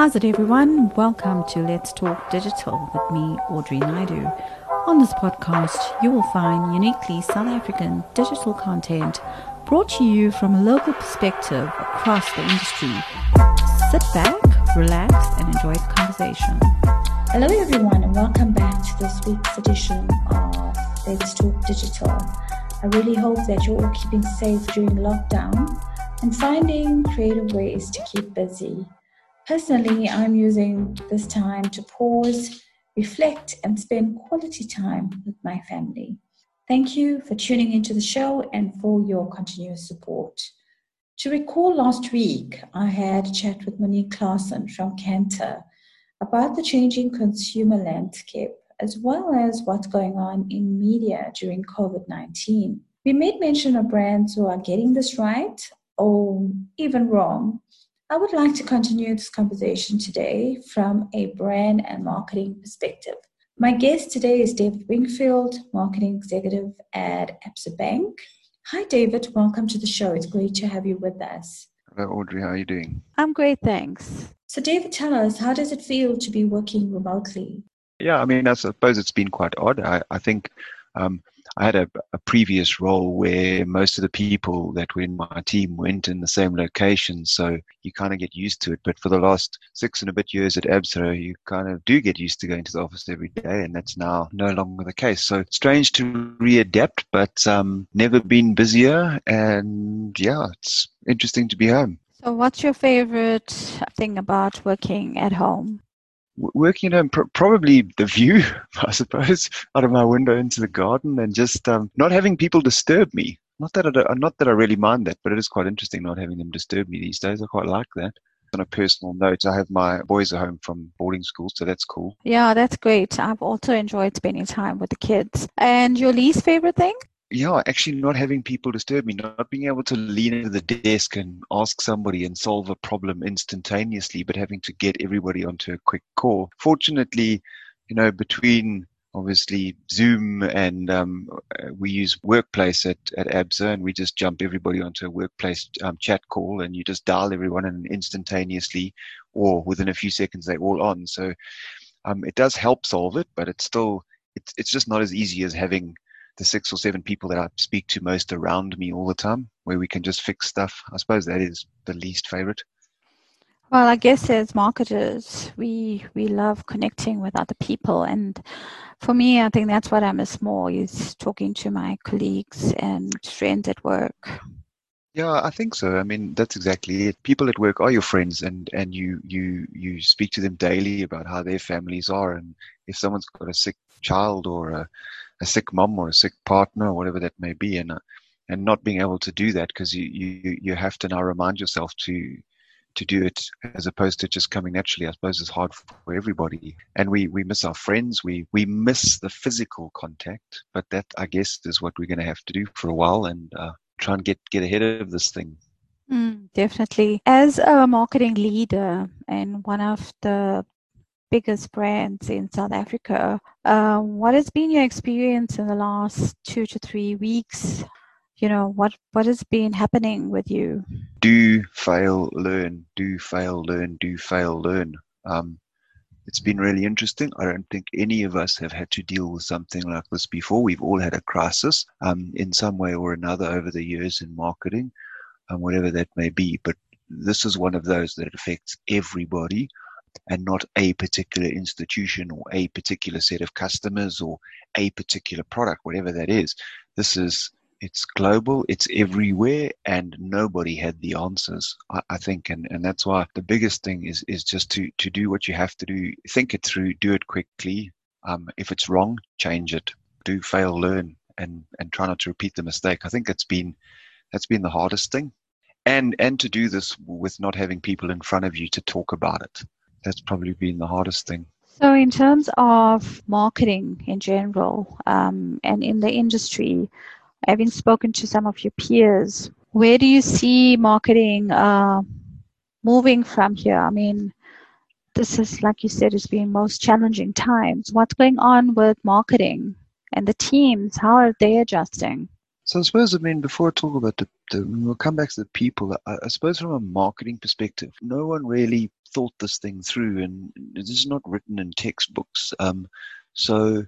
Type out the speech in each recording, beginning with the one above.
How's it, everyone? Welcome to Let's Talk Digital with me, Audrey Naidu. On this podcast, you will find uniquely South African digital content brought to you from a local perspective across the industry. Sit back, relax, and enjoy the conversation. Hello, everyone, and welcome back to this week's edition of Let's Talk Digital. I really hope that you're all keeping safe during lockdown and finding creative ways to keep busy. Personally, I'm using this time to pause, reflect, and spend quality time with my family. Thank you for tuning into the show and for your continuous support. To recall last week, I had a chat with Monique Claassen from Kantar about the changing consumer landscape as well as what's going on in media during COVID 19. We made mention of brands who are getting this right or even wrong I would like to continue this conversation today from a brand and marketing perspective. My guest today is David Wingfield, marketing executive at Absa Bank. Hi, David. Welcome to the show. It's great to have you with us. Hello, Audrey. How are you doing? I'm great, thanks. So, David, tell us, how does it feel to be working remotely? Yeah, I mean, I suppose it's been quite odd. I, I think um, I had a, a, previous role where most of the people that were in my team went in the same location, so you kind of get used to it. But for the last six and a bit years at Absa, you kind of do get used to going to the office every day, and that's now no longer the case. So strange to readapt, but um, never been busier, and yeah, it's interesting to be home. So, what's your favorite thing about working at home? Working at home, pr- probably the view, I suppose, out of my window into the garden, and just um, not having people disturb me. Not that I not that I really mind that, but it is quite interesting not having them disturb me these days. I quite like that. On a personal note, I have my boys are home from boarding school, so that's cool. Yeah, that's great. I've also enjoyed spending time with the kids. And your least favorite thing? Yeah, actually not having people disturb me, not being able to lean into the desk and ask somebody and solve a problem instantaneously, but having to get everybody onto a quick call. Fortunately, you know, between obviously Zoom and um, we use Workplace at, at ABSA and we just jump everybody onto a Workplace um, chat call and you just dial everyone and instantaneously or within a few seconds they're all on. So um, it does help solve it, but it's still, it's, it's just not as easy as having the six or seven people that I speak to most around me all the time, where we can just fix stuff. I suppose that is the least favorite. Well, I guess as marketers, we we love connecting with other people, and for me, I think that's what I miss more is talking to my colleagues and friends at work. Yeah, I think so. I mean, that's exactly it. People at work are your friends, and and you you you speak to them daily about how their families are, and if someone's got a sick child or a a sick mom or a sick partner or whatever that may be, and uh, and not being able to do that because you, you you have to now remind yourself to to do it as opposed to just coming naturally. I suppose it's hard for everybody, and we we miss our friends. We we miss the physical contact, but that I guess is what we're going to have to do for a while and uh, try and get get ahead of this thing. Mm, definitely. As a marketing leader and one of the biggest brands in South Africa. Uh, what has been your experience in the last two to three weeks? You know, what, what has been happening with you? Do fail, learn, do fail, learn, do fail, learn. Um, it's been really interesting. I don't think any of us have had to deal with something like this before. We've all had a crisis um, in some way or another over the years in marketing, um, whatever that may be. But this is one of those that affects everybody and not a particular institution or a particular set of customers or a particular product, whatever that is. This is it's global, it's everywhere, and nobody had the answers, I, I, think, and, and that's why the biggest thing is is just to to do what you have to do, think it through, do it quickly. Um, if it's wrong, change it. Do fail, learn, and and try not to repeat the mistake. I think it's been that's been the hardest thing, and and to do this with not having people in front of you to talk about it that's probably been the hardest thing. So, in terms of marketing in general um, and in the industry, having spoken to some of your peers, where do you see marketing uh, moving from here? I mean, this is, like you said, it's been most challenging times. What's going on with marketing and the teams? How are they adjusting? So I suppose, I mean, before I talk about the, the we'll come back to the people. I, I, suppose from a marketing perspective, no one really thought this thing through, and this is not written in textbooks. Um, so,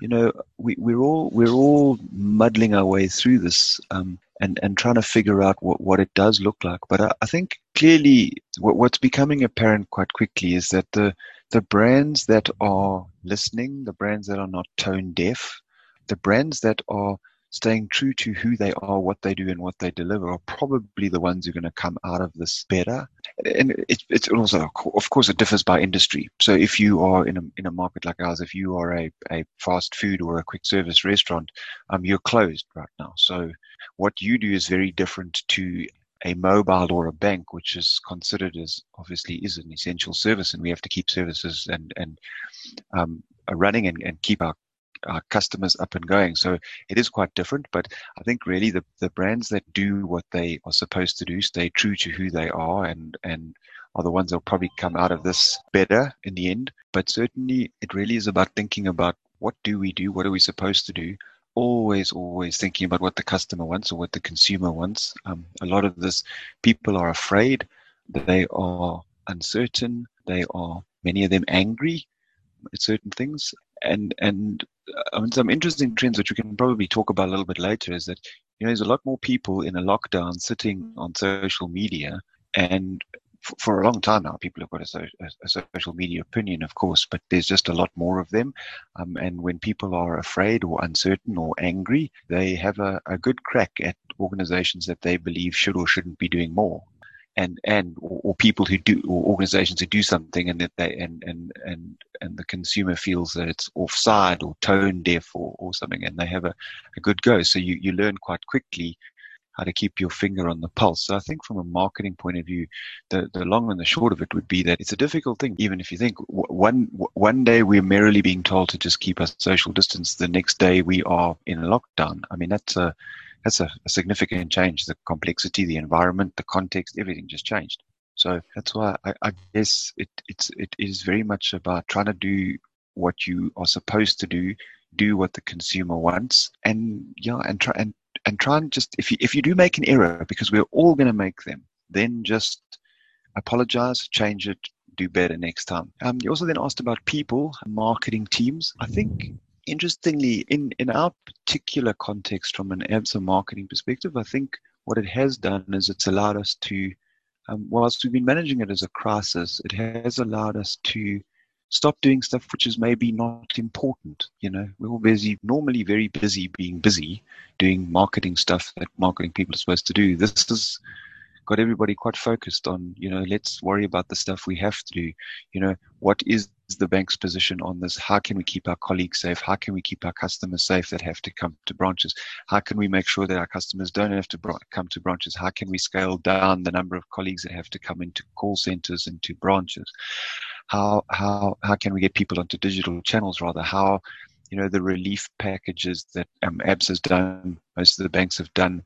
you know, we, we're all we're all muddling our way through this um, and and trying to figure out what, what it does look like. But I, I think clearly what, what's becoming apparent quite quickly is that the the brands that are listening, the brands that are not tone deaf, the brands that are staying true to who they are, what they do, and what they deliver are probably the ones who are going to come out of this better. And it, it's also, of course, it differs by industry. So if you are in a, in a market like ours, if you are a, a fast food or a quick service restaurant, um, you're closed right now. So what you do is very different to a mobile or a bank, which is considered as obviously is an essential service, and we have to keep services and and um, running and, and keep our our customers up and going. So it is quite different, but I think really the, the brands that do what they are supposed to do, stay true to who they are and, and are the ones that will probably come out of this better in the end. But certainly it really is about thinking about what do we do? What are we supposed to do? Always, always thinking about what the customer wants or what the consumer wants. Um, a lot of this, people are afraid, they are uncertain, they are, many of them angry at certain things and and I mean, some interesting trends which we can probably talk about a little bit later is that you know there's a lot more people in a lockdown sitting on social media, and f- for a long time now, people have got a, so, a, a, social media opinion, of course, but there's just a lot more of them. Um, and when people are afraid or uncertain or angry, they have a, a good crack at organizations that they believe should or shouldn't be doing more and and or, or, people who do or organizations who do something and that they and and and and the consumer feels that it's offside or tone deaf or, or something and they have a, a good go. So you you learn quite quickly how to keep your finger on the pulse. So i think from a marketing point of view the the long and the short of it would be that it's a difficult thing even if you think one one day we're merely being told to just keep a social distance the next day we are in lockdown. I mean that's a that's a, a significant change. The complexity, the environment, the context, everything just changed. So that's why I, I guess it, it's it is very much about trying to do what you are supposed to do, do what the consumer wants, and yeah, and try and and try and just if you if you do make an error, because we're all going to make them, then just apologize, change it, do better next time. Um, you also then asked about people, marketing teams. I think interestingly, in, in our particular context from an ABSA marketing perspective, I think what it has done is it's allowed us to, um, whilst we've been managing it as a crisis, it has allowed us to stop doing stuff which is maybe not important. You know, we're all busy, normally very busy being busy, doing marketing stuff that marketing people are supposed to do. This is got everybody quite focused on, you know, let's worry about the stuff we have to do. You know, what is the bank's position on this? How can we keep our colleagues safe? How can we keep our customers safe that have to come to branches? How can we make sure that our customers don't have to come to branches? How can we scale down the number of colleagues that have to come into call centers and to branches? How how how can we get people onto digital channels rather? How you know the relief packages that um, ABSA has done, most of the banks have done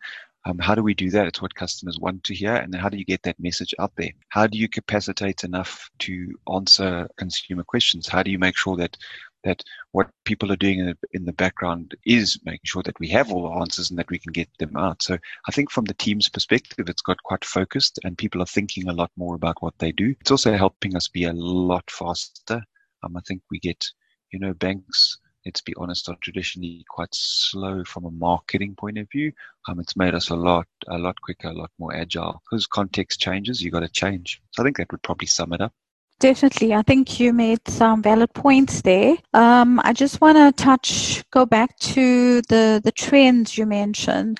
um, how do we do that? It's what customers want to hear. And then how do you get that message out there? How do you capacitate enough to answer consumer questions? How do you make sure that that what people are doing in the, in the background is making sure that we have all the answers and that we can get them out. So I think from the team's perspective, it's got quite focused and people are thinking a lot more about what they do. It's also helping us be a lot faster. Um, I think we get, you know, banks let's be honest, are traditionally quite slow from a marketing point of view. Um, it's made us a lot, a lot quicker, a lot more agile. Because context changes, you got to change. So I think that would probably sum it up. Definitely. I think you made some valid points there. Um, I just want to touch, go back to the, the trends you mentioned.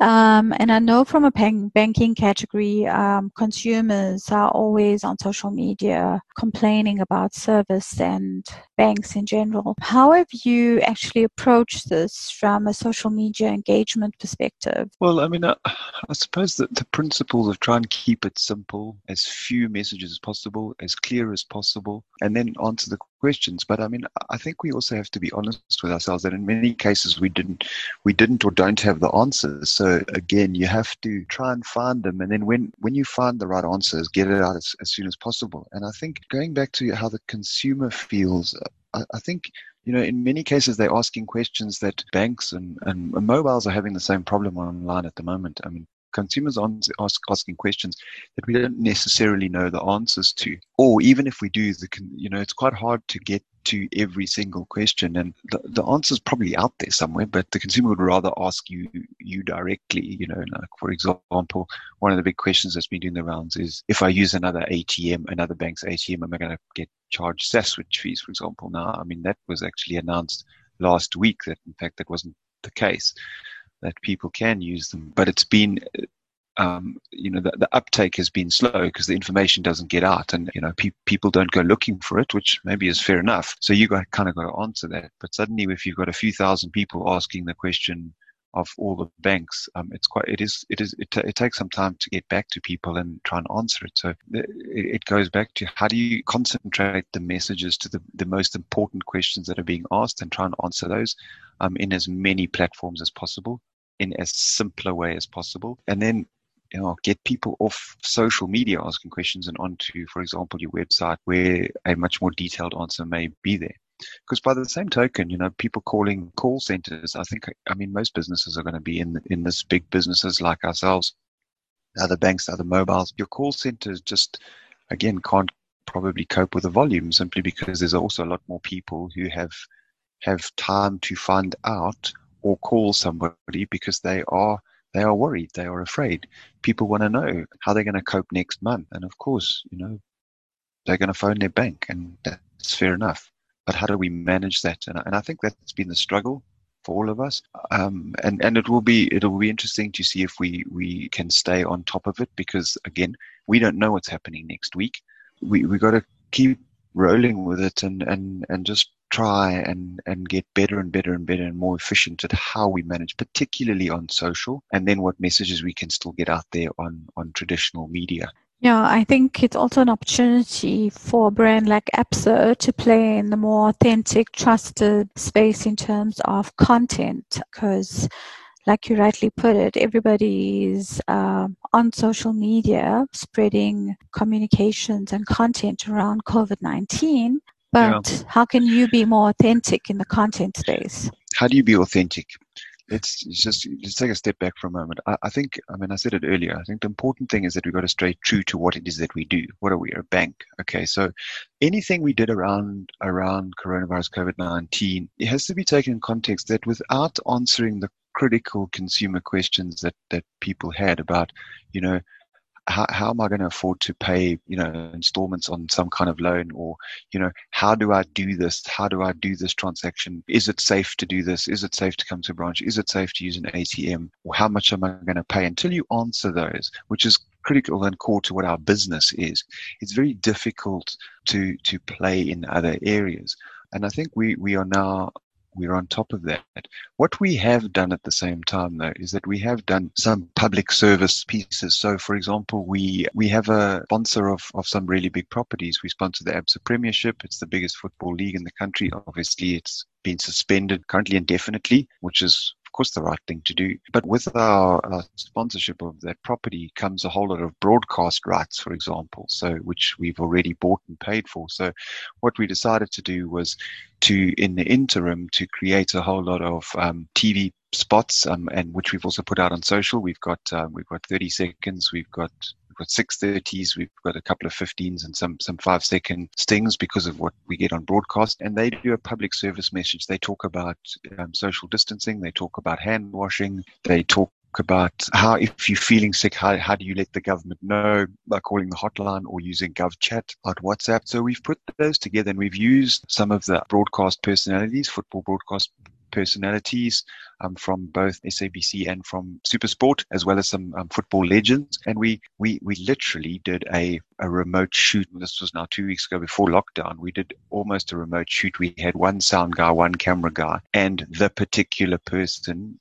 Um, and I know from a bank, banking category, um, consumers are always on social media complaining about service and banks in general. How have you actually approached this from a social media engagement perspective? Well, I mean, I, I suppose that the principles of try and keep it simple, as few messages as possible, as clear as possible, and then answer the questions. But I mean, I think we also have to be honest with ourselves that in many cases we didn't, we didn't or don't have the answers. So again, you have to try and find them, and then when when you find the right answers, get it out as, as soon as possible. And I think going back to how the consumer feels, I, I think you know, in many cases, they're asking questions that banks and, and mobiles are having the same problem online at the moment. I mean, consumers ask, asking questions that we don't necessarily know the answers to, or even if we do, the you know it's quite hard to get to every single question, and the, the answer is probably out there somewhere, but the consumer would rather ask you you directly. You know, like for example, one of the big questions that's been doing the rounds is if I use another ATM, another bank's ATM, am I going to get charged Saswitch fees, for example? Now, I mean that was actually announced last week that in fact that wasn't the case that people can use them but it's been um, you know the, the, uptake has been slow because the information doesn't get out and you know pe- people don't go looking for it which maybe is fair enough. So you got kind of got to answer that. But suddenly if you've got a few thousand people asking the question of all the banks, um, it's quite it is it is it, t- it, takes some time to get back to people and try and answer it. So it, it, goes back to how do you concentrate the messages to the, the most important questions that are being asked and try and answer those um, in as many platforms as possible in as simpler way as possible, and then you know, get people off social media asking questions and onto, for example, your website where a much more detailed answer may be there. Because by the same token, you know, people calling call centers, I think, I mean, most businesses are going to be in in this big businesses like ourselves, other banks, other mobiles. Your call centers just, again, can't probably cope with the volume simply because there's also a lot more people who have have time to find out or call somebody because they are they are worried, they are afraid. People want to know how they're going to cope next month, and of course, you know, they're going to phone their bank, and that's fair enough but how do we manage that? And, and I think that's been the struggle for all of us. Um, and and it will be it will be interesting to see if we we can stay on top of it because again we don't know what's happening next week. We we got to keep rolling with it and and and just try and and get better and better and better and more efficient at how we manage particularly on social and then what messages we can still get out there on on traditional media yeah, I think it's also an opportunity for a brand like Absa to play in the more authentic, trusted space in terms of content because like you rightly put it, everybody is um, on social media spreading communications and content around COVID 19. But yeah. how can you be more authentic in the content space? How do you be authentic? let's just let's take a step back for a moment. I, I, think, I mean, I said it earlier. I think the important thing is that we've got to stay true to what it is that we do. What are we? A bank. Okay, so anything we did around around coronavirus, COVID nineteen, it has to be taken in context that without answering the critical consumer questions that that people had about, you know, how, how am I going to afford to pay, you know, installments on some kind of loan or, you know, how do I do this? How do I do this transaction? Is it safe to do this? Is it safe to come to a branch? Is it safe to use an ATM? Or how much am I going to pay? Until you answer those, which is critical and core to what our business is, it's very difficult to, to play in other areas. And I think we, we are now we're on top of that. What we have done at the same time, though, is that we have done some public service pieces. So, for example, we we have a sponsor of, of some really big properties. We sponsor the Absa Premiership. It's the biggest football league in the country. Obviously, it's been suspended currently indefinitely, which is course, the right thing to do. But with our, our, sponsorship of that property comes a whole lot of broadcast rights, for example, so which we've already bought and paid for. So what we decided to do was to, in the interim, to create a whole lot of um, TV spots, um, and which we've also put out on social. We've got um, we've got 30 seconds. We've got got six thirties, we've got a couple of fifteens and some some five second stings because of what we get on broadcast. And they do a public service message. They talk about um, social distancing. They talk about hand washing. They talk about how if you're feeling sick how, how do you let the government know by calling the hotline or using GovChat on WhatsApp. So we've put those together and we've used some of the broadcast personalities, football broadcast personalities um, from both SABC and from Supersport, as well as some um, football legends. And we, we, we literally did a, a remote shoot. This was now two weeks ago before lockdown. We did almost a remote shoot. We had one sound guy, one camera guy, and the particular person,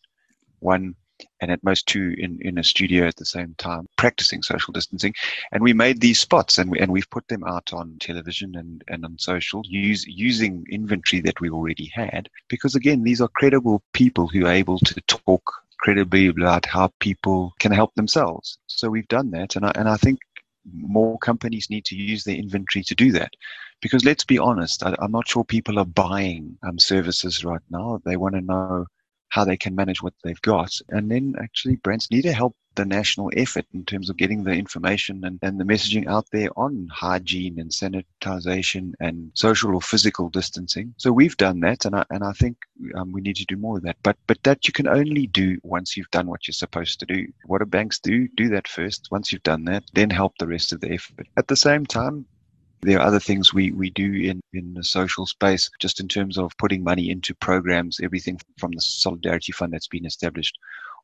one and at most two in, in a studio at the same time practicing social distancing. And we made these spots and we, and we've put them out on television and, and on social use, using inventory that we already had. Because again, these are credible people who are able to talk credibly about how people can help themselves. So we've done that. And I, and I think more companies need to use their inventory to do that. Because let's be honest, I, am not sure people are buying um, services right now. They want to know how they can manage what they've got. And then actually brands need to help the national effort in terms of getting the information and, and the messaging out there on hygiene and sanitization and social or physical distancing. So we've done that, and I, and I think um, we need to do more of that. But but that you can only do once you've done what you're supposed to do. What do banks do? Do that first. Once you've done that, then help the rest of the effort. At the same time, there are other things we, we do in, in the social space, just in terms of putting money into programs, everything from the Solidarity Fund that's been established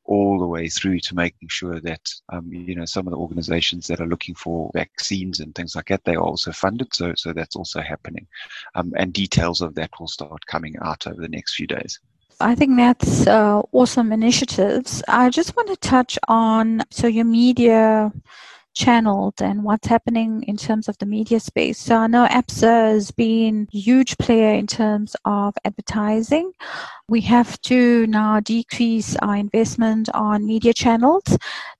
all the way through to making sure that um, you know some of the organizations that are looking for vaccines and things like that they are also funded. So so that's also happening. Um, and details of that will start coming out over the next few days. I think that's uh, awesome initiatives. I just want to touch on so your media channeled and what's happening in terms of the media space. So I know ABSA has been a huge player in terms of advertising. We have to now decrease our investment on media channels.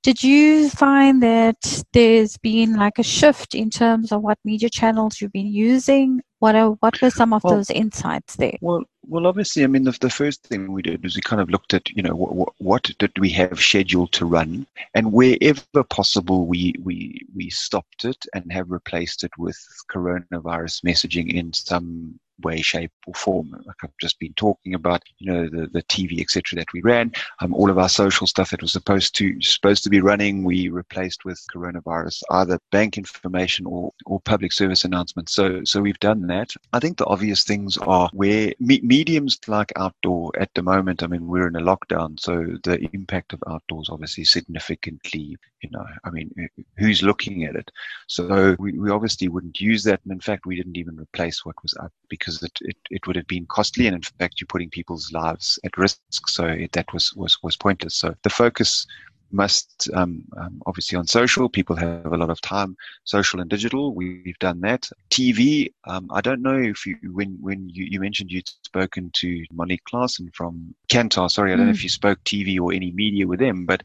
Did you find that there's been like a shift in terms of what media channels you've been using? What are, what were some of well, those insights there? Well, well, obviously, I mean, the, the first thing we did was we kind of looked at, you know, what, what did we have scheduled to run, and wherever possible, we we we stopped it and have replaced it with coronavirus messaging in some way, shape, or form. Like I've just been talking about, you know, the, the TV, etc., that we ran. Um, all of our social stuff that was supposed to supposed to be running, we replaced with coronavirus, either bank information or, or public service announcements. So so we've done that. I think the obvious things are where me- mediums like outdoor at the moment. I mean, we're in a lockdown, so the impact of outdoors obviously significantly. You know, I mean, who's looking at it? So we, we obviously wouldn't use that, and in fact, we didn't even replace what was up because it, it, it would have been costly and in fact you're putting people's lives at risk. So it, that was, was, was pointless. So the focus must um, um, obviously on social. People have a lot of time, social and digital. We've done that. TV. Um, I don't know if you when when you, you mentioned you'd spoken to Monique Claassen from Kantar. Sorry, I don't mm. know if you spoke TV or any media with them, but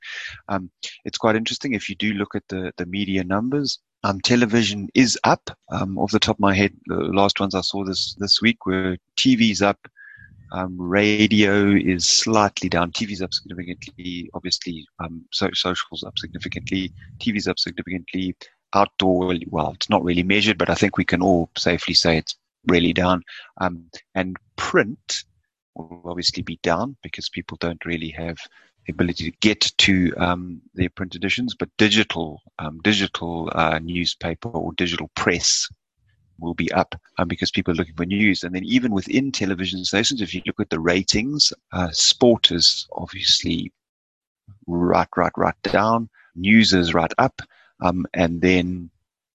um, it's quite interesting. If you do look at the the media numbers, um, television is up. Um, off the top of my head, the last ones I saw this this week were TV's up, um, radio is slightly down. TV's up significantly. Obviously, um, so, socials up significantly. TV's up significantly. Outdoor, well, it's not really measured, but I think we can all safely say it's really down. Um, and print will obviously be down because people don't really have the ability to get to um, their print editions, but digital, um, digital uh, newspaper or digital press will be up um, because people are looking for news. And then even within television stations, if you look at the ratings, uh, sport is obviously right, right, right down. News is right up. Um, and then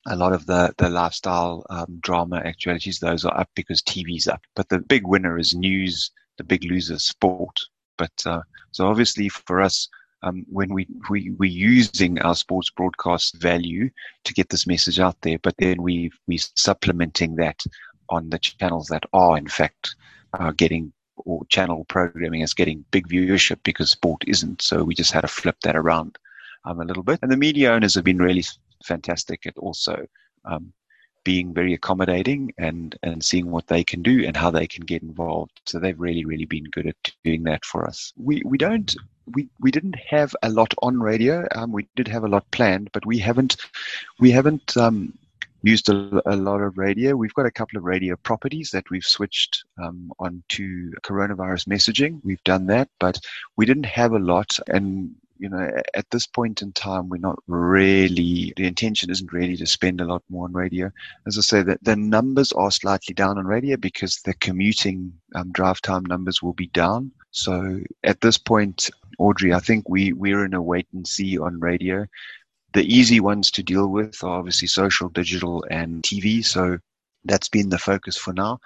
a lot of the, the lifestyle um, drama actualities, those are up because TV's up. But the big winner is news. The big loser is sport. But uh, so obviously for us, um, when we, we, we're using our sports broadcast value to get this message out there, but then we, we're supplementing that on the channels that are in fact uh, getting or channel programming is getting big viewership because sport isn't. So we just had to flip that around um, a little bit. And the media owners have been really fantastic at also um, being very accommodating and, and seeing what they can do and how they can get involved. So they've really, really been good at doing that for us. We, we don't, we, we didn't have a lot on radio. Um, we did have a lot planned, but we haven't, we haven't, um, used a, a, lot of radio. We've got a couple of radio properties that we've switched um, onto coronavirus messaging. We've done that, but we didn't have a lot. And you know, at this point in time, we're not really, the intention isn't really to spend a lot more on radio. As I say, that the numbers are slightly down on radio because the commuting um, drive time numbers will be down. So at this point, Audrey, I think we, we're in a wait and see on radio. The easy ones to deal with are obviously social, digital, and TV. So that's been the focus for now.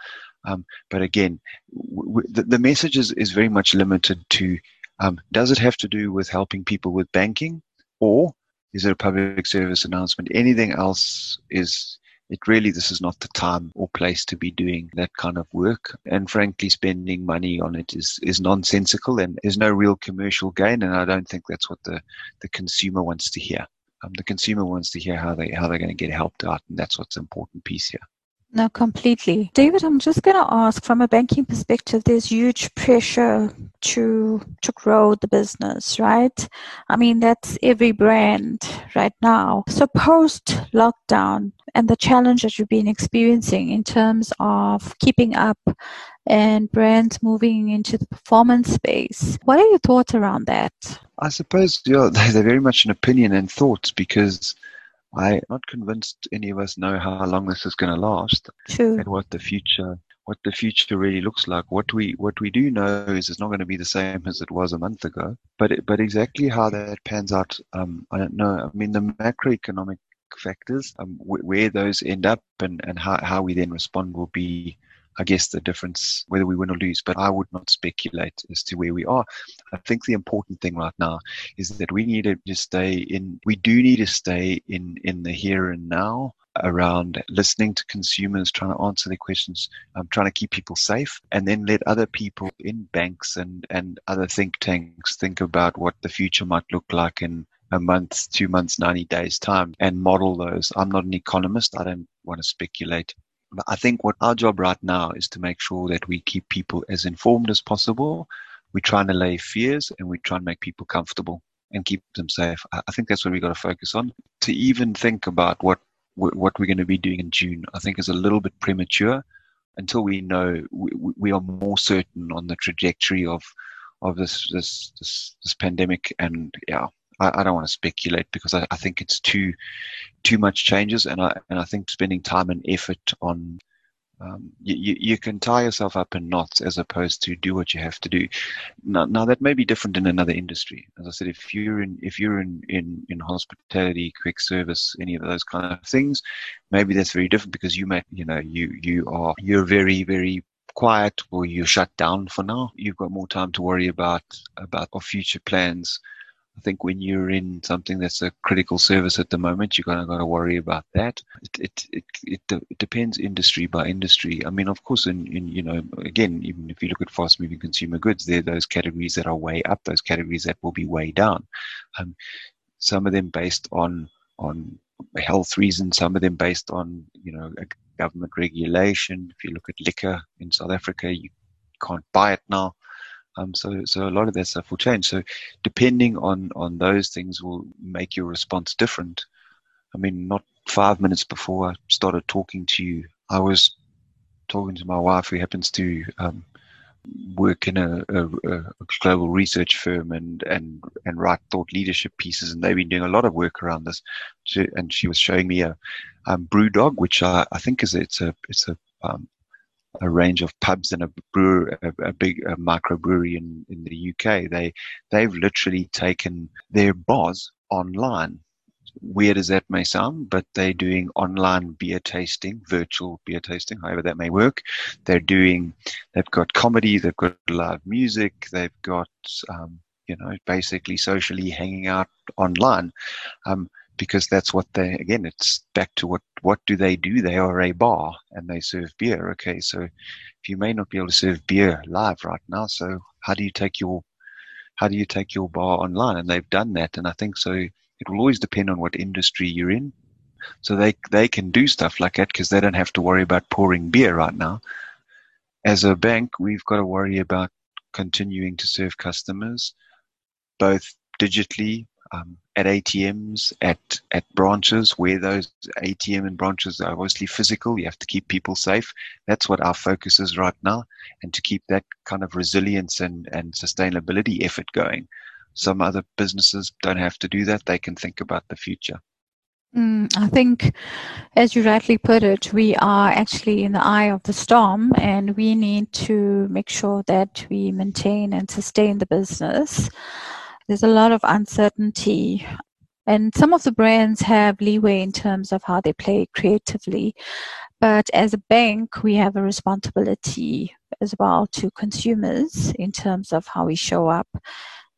Um, but again, w- w- the, the message is, is very much limited to um, does it have to do with helping people with banking, or is it a public service announcement? Anything else is it really this is not the time or place to be doing that kind of work. And frankly spending money on it is is nonsensical and there's no real commercial gain and i don't think that's what the the consumer wants to hear. Um, the consumer wants to hear how they how they're going to get helped out and that's what's important piece here No, completely. David, I'm just going to ask from a banking perspective, there's huge pressure to to grow the business, right? I mean, that's every brand right now. So post lockdown and the challenge that you've been experiencing in terms of keeping up and brands moving into the performance space. What are your thoughts around that? I suppose yeah, they're very much an opinion and thoughts because I'm not convinced any of us know how long this is going to last and what the future what the future really looks like. What we what we do know is it's not going to be the same as it was a month ago. But it, but exactly how that pans out, um, I don't know. I mean, the macroeconomic factors, um, where those end up, and and how how we then respond will be I guess the difference whether we win or lose, but I would not speculate as to where we are. I think the important thing right now is that we need to just stay in, we do need to stay in, in the here and now around listening to consumers, trying to answer their questions, um, trying to keep people safe, and then let other people in banks and, and other think tanks think about what the future might look like in a month, two months, 90 days time and model those. I'm not an economist. I don't want to speculate I think what our job right now is to make sure that we keep people as informed as possible. We try and allay fears and we try and make people comfortable and keep them safe. I think that's what we've got to focus on. To even think about what what we're going to be doing in June, I think is a little bit premature until we know we, we are more certain on the trajectory of of this this this, this pandemic. And yeah, I, I don't want to speculate because I, I, think it's too too much changes, and I and I think spending time and effort on um, you, you can tie yourself up in knots as opposed to do what you have to do. Now, now that may be different in another industry. As I said, if you're in if you're in, in, in hospitality, quick service, any of those kind of things, maybe that's very different because you may you know you you are you're very very quiet or you're shut down for now. You've got more time to worry about about future plans I think when you're in something that's a critical service at the moment, you're kind of got to worry about that. It, it, it, it, it depends industry by industry. I mean, of course, in, in, you know, again, even if you look at fast moving consumer goods, there are those categories that are way up, those categories that will be way down. Um, some of them based on, on health reasons, some of them based on, you know, government regulation. If you look at liquor in South Africa, you can't buy it now. Um, so, so a lot of that stuff will change. So, depending on on those things, will make your response different. I mean, not five minutes before I started talking to you, I was talking to my wife, who happens to um, work in a, a, a, global research firm and and and write thought leadership pieces, and they've been doing a lot of work around this. And she was showing me a um, BrewDog, which I, I think is it's a it's a um, a range of pubs and a brewer, a, a big a microbrewery in, in the UK. They they've literally taken their bars online. Weird as that may sound, but they're doing online beer tasting, virtual beer tasting, however that may work. They're doing, they've got comedy, they've got live music, they've got, um, you know, basically socially hanging out online. Um, because that's what they again it's back to what what do they do? They are a bar and they serve beer. Okay so if you may not be able to serve beer live right now so how do you take your how do you take your bar online? And they've done that and i think so it will always depend on what industry you're in. So they they can do stuff like that because they don't have to worry about pouring beer right now. As a bank we've got to worry about continuing to serve customers both digitally um, at ATMs, at at branches where those ATM and branches are obviously physical. You have to keep people safe. That's what our focus is right now, and to keep that kind of resilience and and sustainability effort going. Some other businesses don't have to do that. They can think about the future. Mm, I think, as you rightly put it, we are actually in the eye of the storm and we need to make sure that we maintain and sustain the business there's a lot of uncertainty and some of the brands have leeway in terms of how they play creatively but as a bank we have a responsibility as well to consumers in terms of how we show up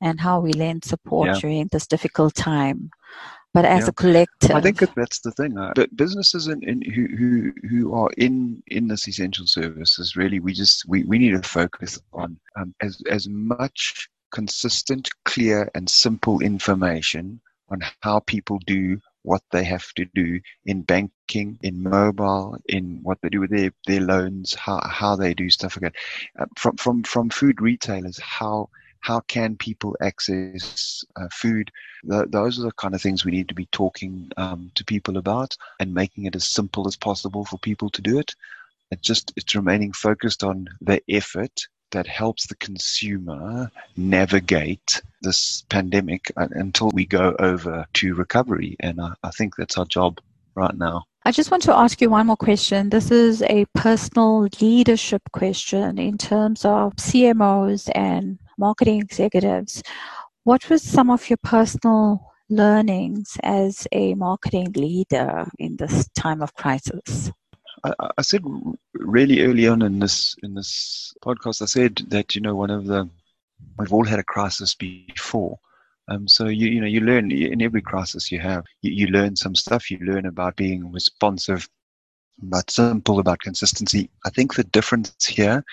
and how we lend support yeah. during this difficult time but as yeah. a collective i think that's the thing uh, but businesses in, in, who, who who are in in this essential services really we just we, we need to focus on um, as as much consistent, clear, and simple information on how people do what they have to do in banking, in mobile, in what they do with their, their loans, how, how they do stuff again. Uh, from, from, from food retailers, how, how can people access uh, food? Th- those are the kind of things we need to be talking um, to people about and making it as simple as possible for people to do it. It's just, it's remaining focused on the effort that helps the consumer navigate this pandemic uh, until we go over to recovery. And I, I think that's our job right now. I just want to ask you one more question. This is a personal leadership question in terms of CMOs and marketing executives. What was some of your personal learnings as a marketing leader in this time of crisis? I, I, said really early on in this in this podcast, I said that you know one of the we've all had a crisis before. Um, so you you know you learn in every crisis you have you, you learn some stuff. You learn about being responsive, about simple, about consistency. I think the difference here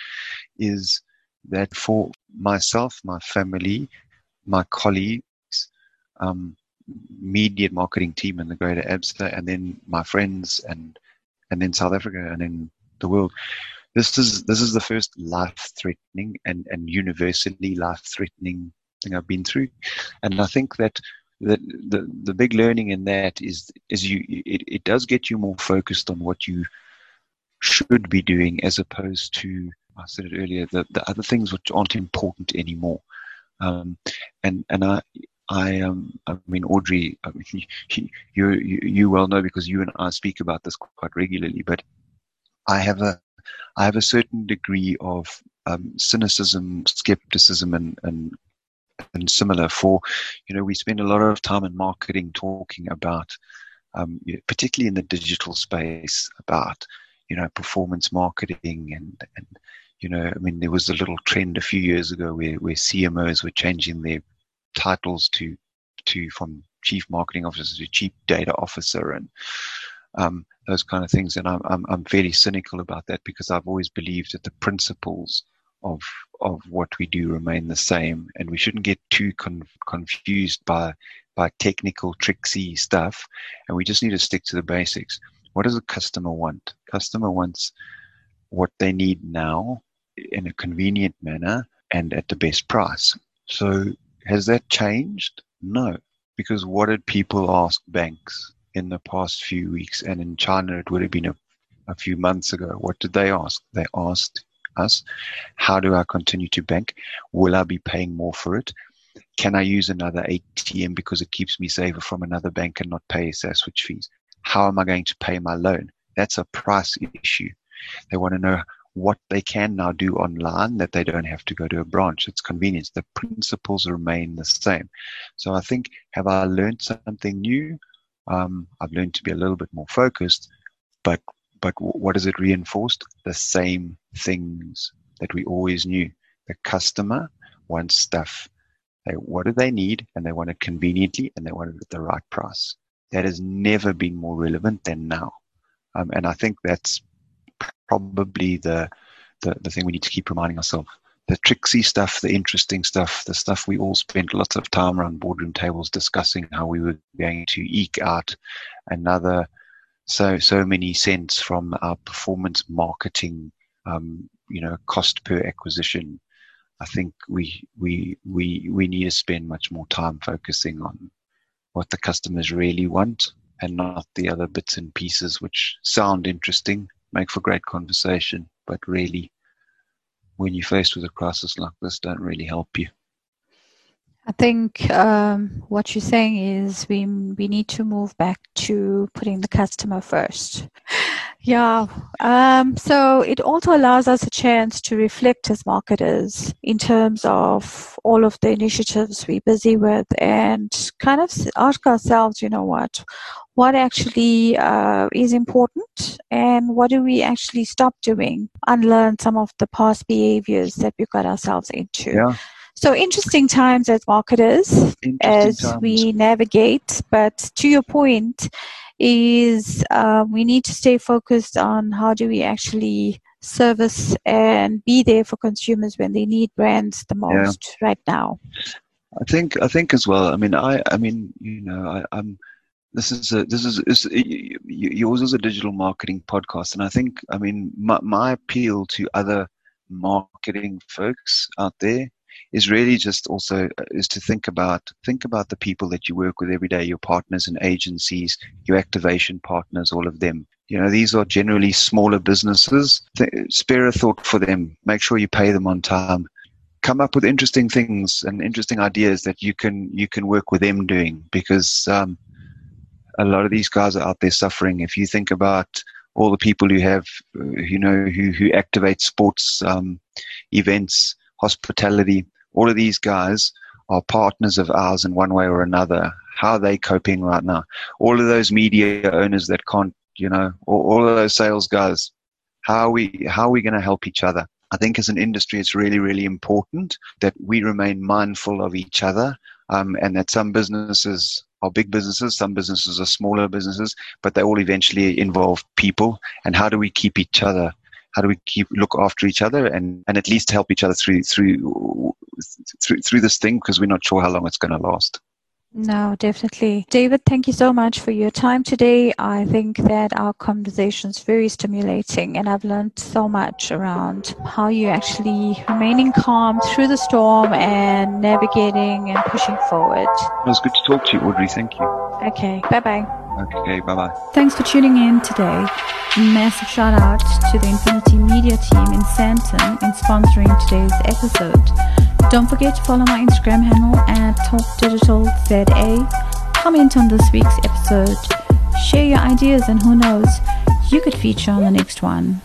is that for myself, my family, my colleagues, um, media marketing team in the greater ABSA, and then my friends and and then South Africa and then the world. This is this is the first life-threatening and, and universally life-threatening thing I've been through, and I think that the the, the big learning in that is is you it, it does get you more focused on what you should be doing as opposed to I said it earlier the, the other things which aren't important anymore, um, and and I I um, I mean, Audrey, I mean, you, you, you well know because you and I speak about this quite regularly. But I have a, I have a certain degree of um, cynicism, skepticism, and and and similar. For you know, we spend a lot of time in marketing talking about, um, particularly in the digital space, about you know performance marketing and and you know, I mean, there was a little trend a few years ago where where CMOs were changing their titles to to from chief marketing officer to chief data officer and um, those kind of things. And I'm, I'm, I'm fairly cynical about that because I've always believed that the principles of of what we do remain the same, and we shouldn't get too con- confused by by technical tricksy stuff. And we just need to stick to the basics. What does a customer want? Customer wants what they need now in a convenient manner and at the best price. So has that changed? No, because what did people ask banks in the past few weeks? And in China, it would have been a, a few months ago. What did they ask? They asked us, how do I continue to bank? Will I be paying more for it? Can I use another ATM because it keeps me safer from another bank and not pay Saswitch fees? How am I going to pay my loan? That's a price issue. They want to know what they can now do online that they don't have to go to a branch. It's convenience. The principles remain the same. So I think, have I learned something new? Um, I've learned to be a little bit more focused, but but what has it reinforced? The same things that we always knew. The customer wants stuff. They, what do they need? And they want it conveniently and they want it at the right price. That has never been more relevant than now. Um, and I think that's probably the, the, the thing we need to keep reminding ourselves. The tricksy stuff, the interesting stuff, the stuff we all spent lots of time around boardroom tables discussing how we were going to eke out another so so many cents from our performance marketing, um, you know, cost per acquisition. I think we we we we need to spend much more time focusing on what the customers really want and not the other bits and pieces which sound interesting make for great conversation, but really, when you're faced with a crisis like this, don't really help you. I think um, what you're saying is we we need to move back to putting the customer first. Yeah. Um, so it also allows us a chance to reflect as marketers in terms of all of the initiatives we're busy with and kind of ask ourselves, you know what, what actually uh, is important and what do we actually stop doing, unlearn some of the past behaviors that we got ourselves into. Yeah. So interesting times as marketers as times. we navigate. But to your point, is uh, we need to stay focused on how do we actually service and be there for consumers when they need brands the most yeah. right now. I think I think as well. I mean, I I mean, you know, I, I'm this is a this is, is yours is a digital marketing podcast, and I think I mean my, my appeal to other marketing folks out there is really just also uh, is to think about think about the people that you work with every day your partners and agencies your activation partners all of them. You know these are generally smaller businesses. Spare a thought for them. Make sure you pay them on time. Come up with interesting things and interesting ideas that you can you can work with them doing because um, a lot of these guys are out there suffering. If you think about all the people who have uh, you know who who activate sports um, events hospitality, all of these guys are partners of ours in one way or another. How are they coping right now? All of those media owners that can't, you know, all, all of those sales guys, how are we, how are we going to help each other? I think as an industry, it's really, really important that we remain mindful of each other um, and that some businesses are big businesses, some businesses are smaller businesses, but they all eventually involve people. And how do we keep each other how do we keep look after each other and, and at least help each other through through through, through this thing because we're not sure how long it's going to last. No, definitely. David, thank you so much for your time today. I think that our conversation is very stimulating, and I've learned so much around how you actually remaining calm through the storm and navigating and pushing forward. It was good to talk to you, Audrey. Thank you. Okay, bye bye. Okay, bye bye. Thanks for tuning in today. Massive shout out to the Infinity Media team in Sandton in sponsoring today's episode. Don't forget to follow my Instagram handle at TalkDigitalZA. Comment on this week's episode. Share your ideas, and who knows, you could feature on the next one.